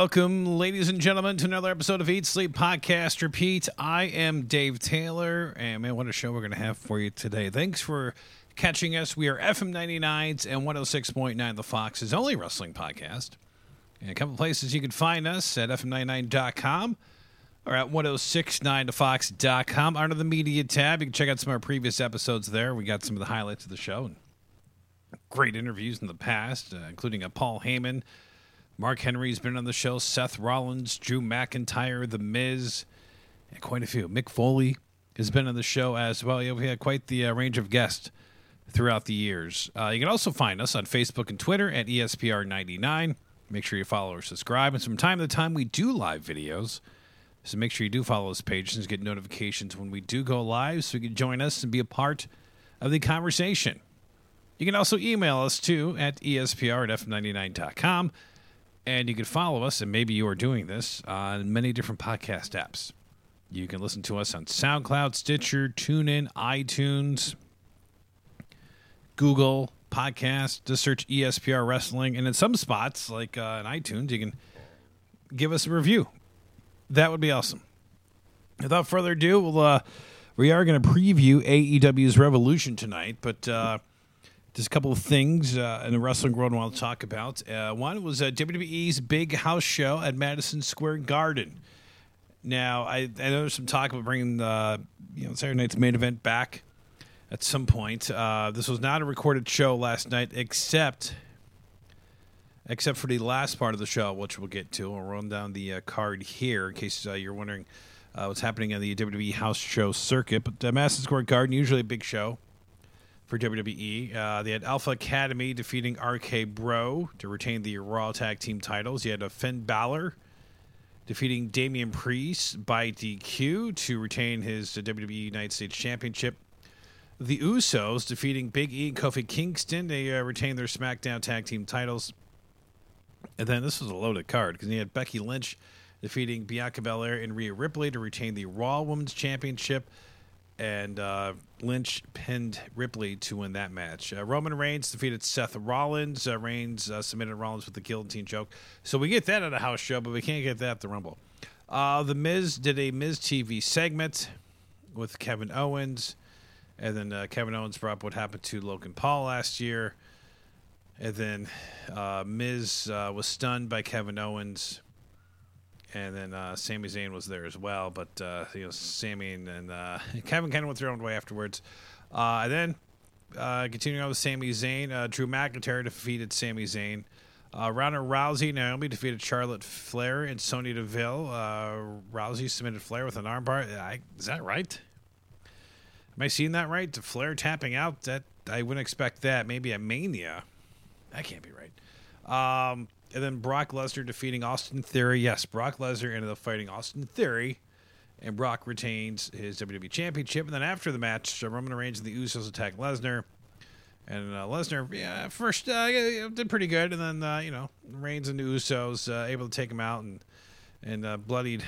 Welcome, ladies and gentlemen, to another episode of Eat Sleep Podcast Repeat. I am Dave Taylor, and man, what a show we're going to have for you today. Thanks for catching us. We are FM 99s and 106.9 The Fox's only wrestling podcast. And a couple places you can find us at FM99.com or at 1069thefox.com. Under the media tab, you can check out some of our previous episodes there. We got some of the highlights of the show and great interviews in the past, uh, including a Paul Heyman. Mark Henry's been on the show, Seth Rollins, Drew McIntyre, The Miz, and quite a few. Mick Foley has been on the show as well. Yeah, we had quite the uh, range of guests throughout the years. Uh, you can also find us on Facebook and Twitter at E ESPR99. Make sure you follow or subscribe. And from time to time, we do live videos. So make sure you do follow those pages and get notifications when we do go live so you can join us and be a part of the conversation. You can also email us too at espr at f99.com. And you can follow us, and maybe you are doing this on many different podcast apps. You can listen to us on SoundCloud, Stitcher, TuneIn, iTunes, Google Podcast. Just search ESPR Wrestling, and in some spots, like uh, in iTunes, you can give us a review. That would be awesome. Without further ado, we'll, uh, we are going to preview AEW's Revolution tonight, but uh, just a couple of things uh, in the wrestling world I want to talk about. Uh, one was uh, WWE's big house show at Madison Square Garden. Now, I, I know there's some talk about bringing the you know Saturday night's main event back at some point. Uh, this was not a recorded show last night, except except for the last part of the show, which we'll get to. We'll run down the uh, card here in case uh, you're wondering uh, what's happening on the WWE house show circuit. But uh, Madison Square Garden, usually a big show for WWE. Uh, they had Alpha Academy defeating RK Bro to retain the Raw Tag Team titles. You had a Finn Balor defeating Damian Priest by DQ to retain his uh, WWE United States Championship. The Usos defeating Big E and Kofi Kingston. They uh, retain their SmackDown Tag Team titles. And then this was a loaded card because you had Becky Lynch defeating Bianca Belair and Rhea Ripley to retain the Raw Women's Championship. And uh, Lynch pinned Ripley to win that match. Uh, Roman Reigns defeated Seth Rollins. Uh, Reigns uh, submitted Rollins with the guillotine choke. So we get that at a house show, but we can't get that at the Rumble. Uh, the Miz did a Miz TV segment with Kevin Owens. And then uh, Kevin Owens brought up what happened to Logan Paul last year. And then Miz was stunned by Kevin Owens. And then uh, Sami Zayn was there as well. But, uh, you know, Sami and, and uh, Kevin kind of went their own way afterwards. Uh, and then, uh, continuing on with Sami Zayn, uh, Drew McIntyre defeated Sami Zayn. Ronda Rousey, Naomi defeated Charlotte Flair and Sonya Deville. Rousey submitted Flair with an armbar. I, is that right? Am I seeing that right? To Flair tapping out? That I wouldn't expect that. Maybe a Mania. That can't be right. Um, and then Brock Lesnar defeating Austin Theory. Yes, Brock Lesnar ended up fighting Austin Theory, and Brock retains his WWE Championship. And then after the match, Roman Reigns and the Usos attack Lesnar. And uh, Lesnar, yeah, first uh, did pretty good, and then uh, you know Reigns and the Usos uh, able to take him out and and uh, bloodied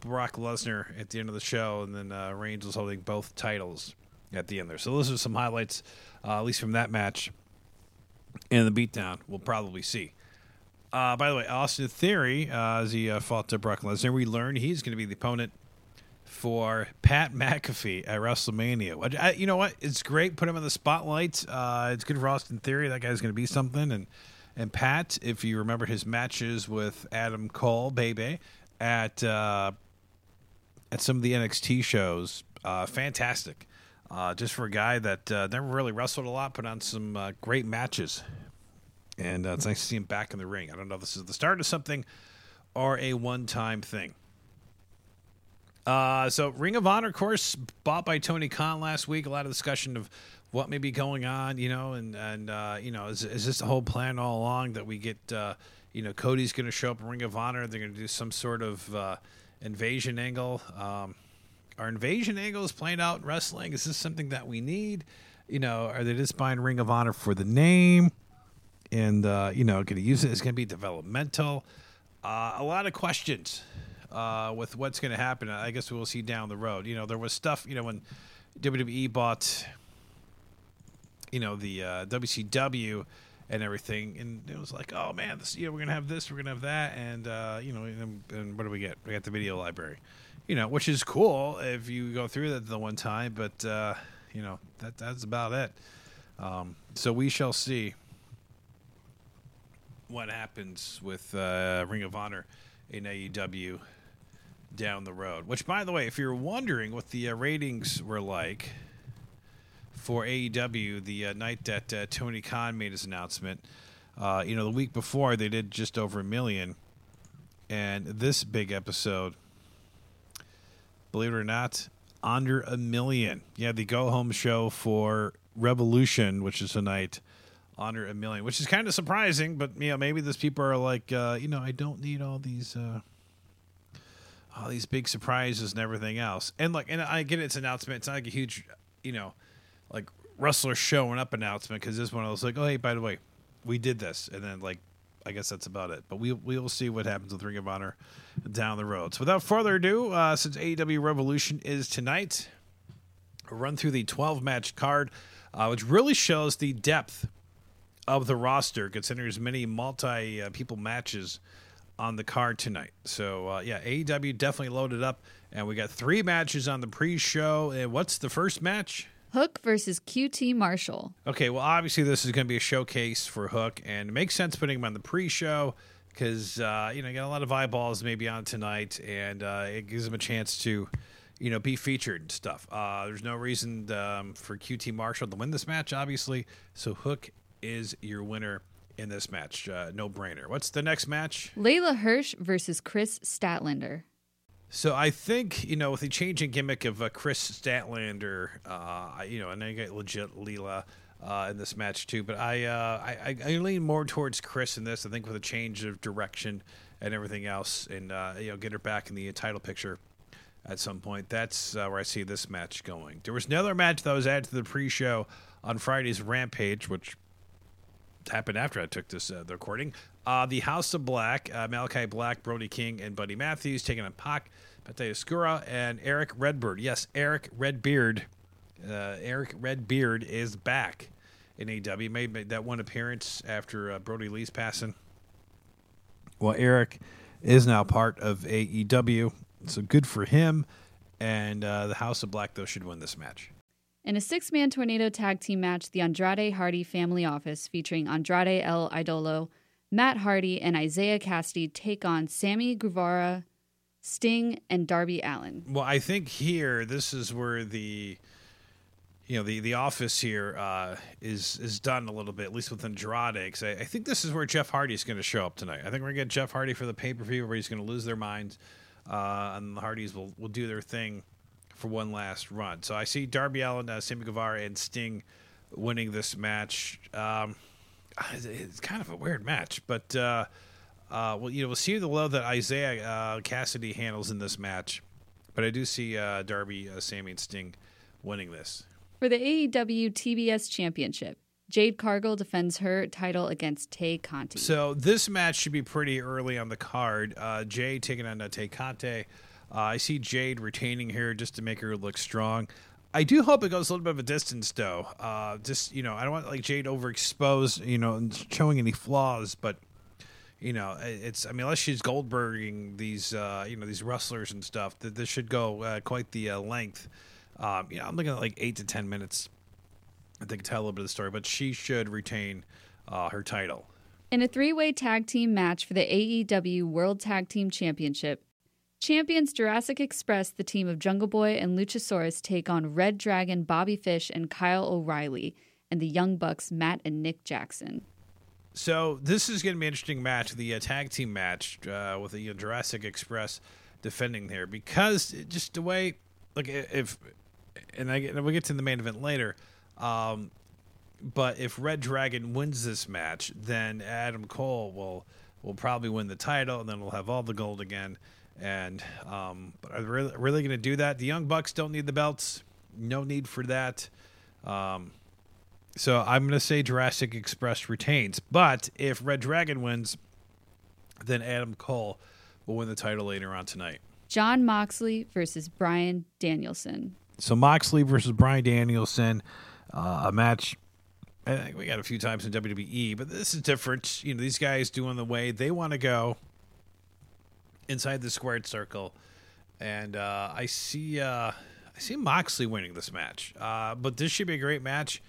Brock Lesnar at the end of the show, and then uh, Reigns was holding both titles at the end there. So those are some highlights, uh, at least from that match, and the beatdown we'll probably see. Uh, by the way, Austin Theory, uh, as he uh, fought to Brock Lesnar, we learned he's going to be the opponent for Pat McAfee at WrestleMania. I, you know what? It's great. Put him in the spotlight. Uh, it's good for Austin Theory. That guy's going to be something. And and Pat, if you remember his matches with Adam Cole, baby, at uh, at some of the NXT shows, uh, fantastic. Just for a guy that never really wrestled a lot, put on some great matches, and uh, it's nice to see him back in the ring. I don't know if this is the start of something or a one-time thing. Uh, so Ring of Honor, of course, bought by Tony Khan last week. A lot of discussion of what may be going on, you know, and and uh, you know, is, is this the whole plan all along that we get, uh, you know, Cody's going to show up in Ring of Honor? They're going to do some sort of uh, invasion angle. Um, are invasion angles playing out in wrestling? Is this something that we need? You know, are they just buying Ring of Honor for the name? And uh, you know, going to use it? It's going to be developmental. Uh, a lot of questions uh, with what's going to happen. I guess we'll see down the road. You know, there was stuff. You know, when WWE bought, you know, the uh, WCW, and everything. And it was like, oh man, this you know we're gonna have this, we're gonna have that, and uh, you know, and, and what do we get? We got the video library, you know, which is cool if you go through that the one time, but uh, you know that that's about it. Um, so we shall see what happens with uh, Ring of Honor in AEW down the road. Which, by the way, if you're wondering what the uh, ratings were like for AEW the uh, night that uh, Tony Khan made his announcement, uh, you know, the week before they did just over a million, and this big episode, believe it or not, under a million. Yeah, the go home show for Revolution, which is tonight under a million, which is kind of surprising. But you know, maybe those people are like, uh, you know, I don't need all these, uh, all these big surprises and everything else. And like, and I get its announcement. It's not like a huge, you know, like wrestler showing up announcement because this one I was like, oh hey, by the way, we did this, and then like, I guess that's about it. But we we will see what happens with Ring of Honor down the road. So without further ado, uh, since AEW Revolution is tonight, I'll run through the 12 match card, uh, which really shows the depth of the roster, considering there's many multi uh, people matches on the card tonight. So uh, yeah, AEW definitely loaded up, and we got three matches on the pre-show. And what's the first match? Hook versus QT Marshall. Okay, well obviously this is going to be a showcase for Hook, and it makes sense putting him on the pre-show because uh, you know you got a lot of eyeballs maybe on tonight, and uh, it gives him a chance to. You know, be featured and stuff. Uh, there's no reason um, for QT Marshall to win this match, obviously. So Hook is your winner in this match. Uh, no brainer. What's the next match? Leyla Hirsch versus Kris Statlander. So I think you know with the changing gimmick of uh, Kris Statlander, uh, you know, and I get legit Leyla uh, in this match too. But I, uh, I I lean more towards Kris in this. I think with a change of direction and everything else, and uh, you know, get her back in the title picture at some point. That's uh, where I see this match going. There was another match that was added to the pre-show on Friday's Rampage, which happened after I took this uh, the recording. Uh, the House of Black, uh, Malachi Black, Brody King, and Buddy Matthews taking on Pac, Penta Oscuro, and Eric Redbeard. Yes, Eric Redbeard. Uh, Eric Redbeard is back in AW. Made that one appearance after uh, Brodie Lee's passing. Well, Eric is now part of AEW, so good for him. And the House of Black, though, should win this match. In a six man tornado tag team match, the Andrade Hardy family office featuring Andrade El Idolo, Matt Hardy, and Isaiah Kassidy take on Sammy Guevara, Sting, and Darby Allin. Well, I think here this is where the you know the the office here uh, is is done a little bit, at least with Andrade. Because I, I, think this is where Jeff Hardy is going to show up tonight. I think we're going to get Jeff Hardy for the pay per view, where he's going to lose their minds, uh, and the Hardys will will do their thing for one last run. So I see Darby Allin, uh, Sammy Guevara, and Sting winning this match. Um, it's kind of a weird match, but uh, uh, well, you know, we'll see the low that Isaiah uh, Kassidy handles in this match. But I do see uh, Darby, uh, Sammy, and Sting winning this for the AEW TBS Championship. Jade Cargill defends her title against Tay Conti. So this match should be pretty early on the card. Uh, Jade taking on Tay Conti. Uh, I see Jade retaining here just to make her look strong. I do hope it goes a little bit of a distance, though. Uh, just you know, I don't want like Jade overexposed, you know, and showing any flaws. But you know, it's I mean, unless she's Goldberging these, uh, you know, these wrestlers and stuff, that this should go uh, quite the uh, length. Um, you know, I'm looking at like eight to ten minutes. I think tell a little bit of the story, but she should retain uh, her title. In a three way tag team match for the AEW World Tag Team Championship, Champions Jurassic Express, the team of Jungle Boy and Luchasaurus, take on Red Dragon, Bobby Fish, and Kyle O'Reilly, and the Young Bucks, Matt and Nick Jackson. So this is going to be an interesting match, the uh, tag team match uh, with the you know, Jurassic Express defending there, because just the way, like if, and I and we'll get to the main event later. Um, but if Red Dragon wins this match, then Adam Cole will will probably win the title, and then we'll have all the gold again. And um, but are they really, really going to do that? The Young Bucks don't need the belts. No need for that. Um, so I'm going to say Jurassic Express retains. But if Red Dragon wins, then Adam Cole will win the title later on tonight. Jon Moxley versus Bryan Danielson. So Moxley versus Bryan Danielson, uh, a match I think we got a few times in WWE, but this is different. You know, these guys doing the way they want to go inside the squared circle, and uh, I see uh, I see Moxley winning this match. Uh, but this should be a great match,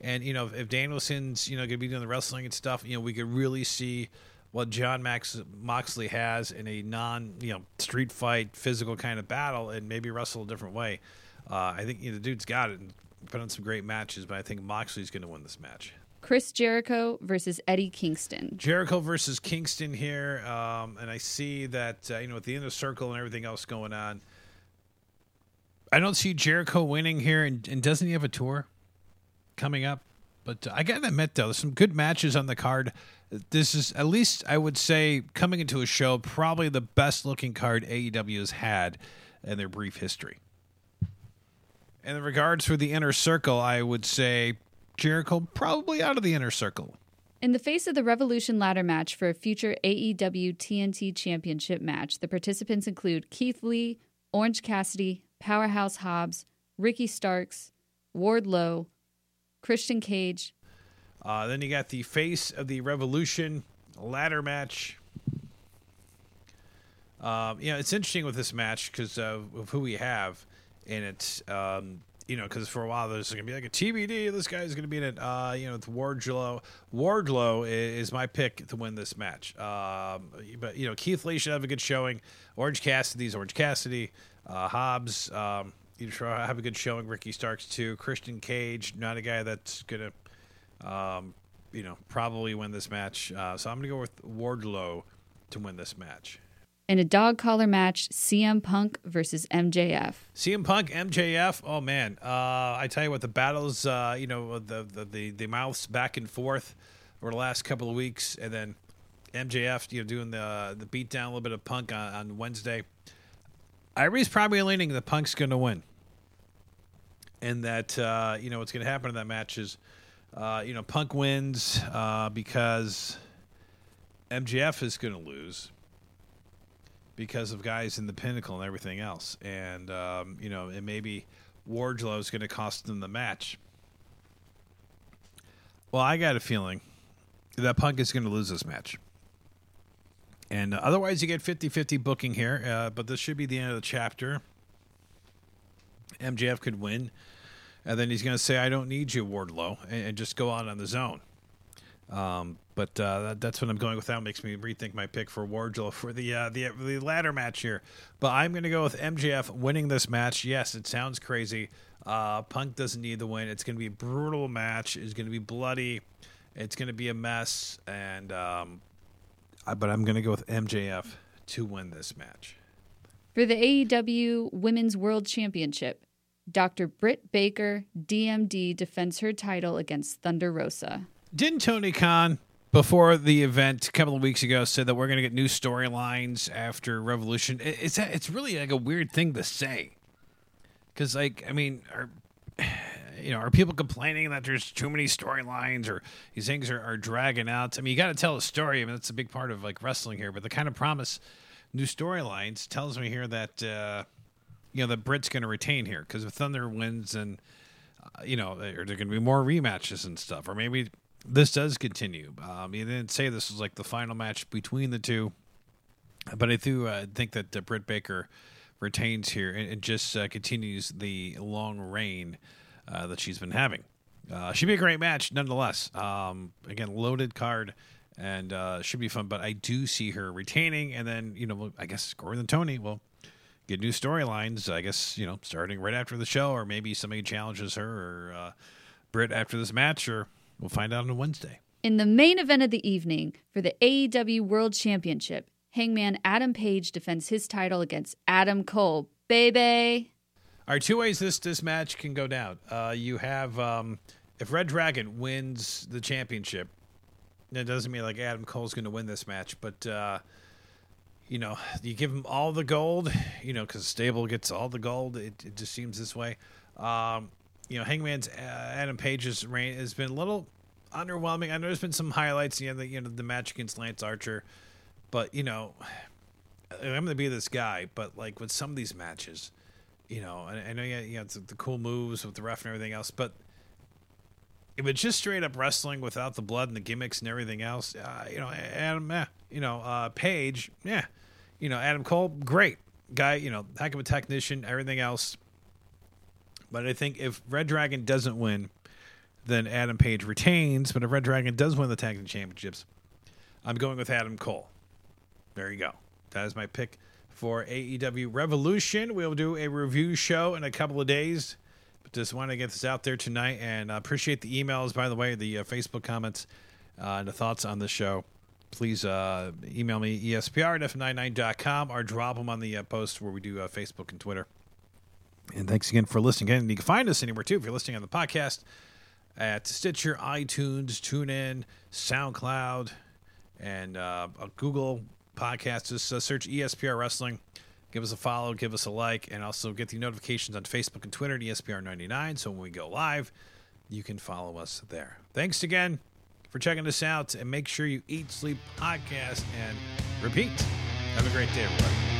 and you know, if, if Danielson's you know going to be doing the wrestling and stuff, you know, we could really see what John Max Moxley has in a non you know street fight physical kind of battle, and maybe wrestle a different way. Uh, I think you know, the dude's got it. And put on some great matches, but I think Moxley's going to win this match. Chris Jericho versus Eddie Kingston. Jericho versus Kingston here, um, and I see that uh, you know with the inner circle and everything else going on. I don't see Jericho winning here, and, and doesn't he have a tour coming up? But uh, I gotta admit, though, there's some good matches on the card. This is at least I would say coming into a show probably the best looking card AEW has had in their brief history. And In regards for the inner circle, I would say Jericho probably out of the inner circle. In the face of the Revolution ladder match for a future AEW TNT Championship match, the participants include Keith Lee, Orange Cassidy, Powerhouse Hobbs, Ricky Starks, Wardlow, Christian Cage. Uh, then you got the face of the Revolution ladder match. Um, you know, it's interesting with this match because of who we have in it. Um, you know, because for a while there's going to be like a TBD. This guy's going to be in it. Uh, you know, with Wardlow. Wardlow is my pick to win this match. Um, but you know, Keith Lee should have a good showing. Orange Cassidy's Orange Cassidy. Uh, Hobbs, um, you should have a good showing. Ricky Starks too. Christian Cage, not a guy that's going to, um, you know, probably win this match. Uh, so I'm going to go with Wardlow to win this match. In a dog collar match, CM Punk versus MJF. CM Punk, MJF. Oh man, uh, I tell you what, the battles, uh, you know, the, the the the mouths back and forth over the last couple of weeks, and then MJF, you know, doing the the beat down a little bit of Punk on, on Wednesday. Irie's probably leaning that Punk's going to win, and that uh, you know what's going to happen in that match is, uh, you know, Punk wins uh, because MJF is going to lose because of guys in the pinnacle and everything else. And, um, you know, and maybe Wardlow is going to cost them the match. Well, I got a feeling that Punk is going to lose this match. And uh, otherwise, you get 50 50 booking here, uh, but this should be the end of the chapter. MJF could win, and then he's going to say, I don't need you, Wardlow, and, and just go out on the zone. Um, but uh, that, that's what I'm going with. That makes me rethink my pick for Wardlow for the uh, the the ladder match here. But I'm going to go with MJF winning this match. Yes, it sounds crazy. Uh, Punk doesn't need the win. It's going to be a brutal match. It's going to be bloody. It's going to be a mess. And um, I, but I'm going to go with MJF to win this match. For the AEW Women's World Championship, Dr. Britt Baker, DMD, defends her title against Thunder Rosa. Didn't Tony Khan before the event a couple of weeks ago said that we're going to get new storylines after Revolution. It's it's really like a weird thing to say, because like I mean, are you know are people complaining that there's too many storylines or these things are, are dragging out? I mean, you got to tell a story. I mean, that's a big part of like wrestling here. But the kind of promise new storylines tells me here that uh, you know the Britt's going to retain here because if Thunder wins and. Uh, you know, are there going to be more rematches and stuff, or maybe this does continue. Um, you didn't say this was like the final match between the two, but I do uh, think that uh, Britt Baker retains here and, and just uh, continues the long reign uh, that she's been having. Uh, should be a great match, nonetheless. Um, again, loaded card and uh, should be fun. But I do see her retaining, and then you know, I guess Corey and Tony will get new storylines. I guess you know, starting right after the show, or maybe somebody challenges her or uh, Britt after this match, or We'll find out on Wednesday. In the main event of the evening for the AEW World Championship, Hangman Adam Page defends his title against Adam Cole. Baby. All right, two ways this this match can go down. Uh, you have um, if Red Dragon wins the championship, that doesn't mean like Adam Cole's going to win this match, but uh, you know you give him all the gold, you know, because stable gets all the gold. It, it just seems this way. Um, you know, Hangman's uh, Adam Page's reign has been a little underwhelming. I know there's been some highlights, you know, the, you know, the match against Lance Archer, but you know, I'm going to be this guy, but like with some of these matches, you know, I, I know you, you know, the cool moves with the ref and everything else, but if it's just straight up wrestling without the blood and the gimmicks and everything else, uh, you know, Adam, eh, you know, uh, Page, yeah, you know, Adam Cole, great guy, you know, heck of a technician, everything else. But I think if Red Dragon doesn't win, then Adam Page retains. But if Red Dragon does win the tag team championships, I'm going with Adam Cole. There you go. That is my pick for AEW Revolution. We'll do a review show in a couple of days. But just want to get this out there tonight and uh, appreciate the emails, by the way, the uh, Facebook comments, uh, the thoughts on the show. Please uh, email me, espr at f99.com, or drop them on the uh, post where we do uh, Facebook and Twitter. And thanks again for listening. And you can find us anywhere, too, if you're listening on the podcast at Stitcher, iTunes, TuneIn, SoundCloud, and uh, Google Podcasts. Just uh, search ESPR Wrestling. Give us a follow, give us a like, and also get the notifications on Facebook and Twitter at ESPR99. So when we go live, you can follow us there. Thanks again for checking us out, and make sure you eat, sleep, podcast, and repeat. Have a great day, everybody.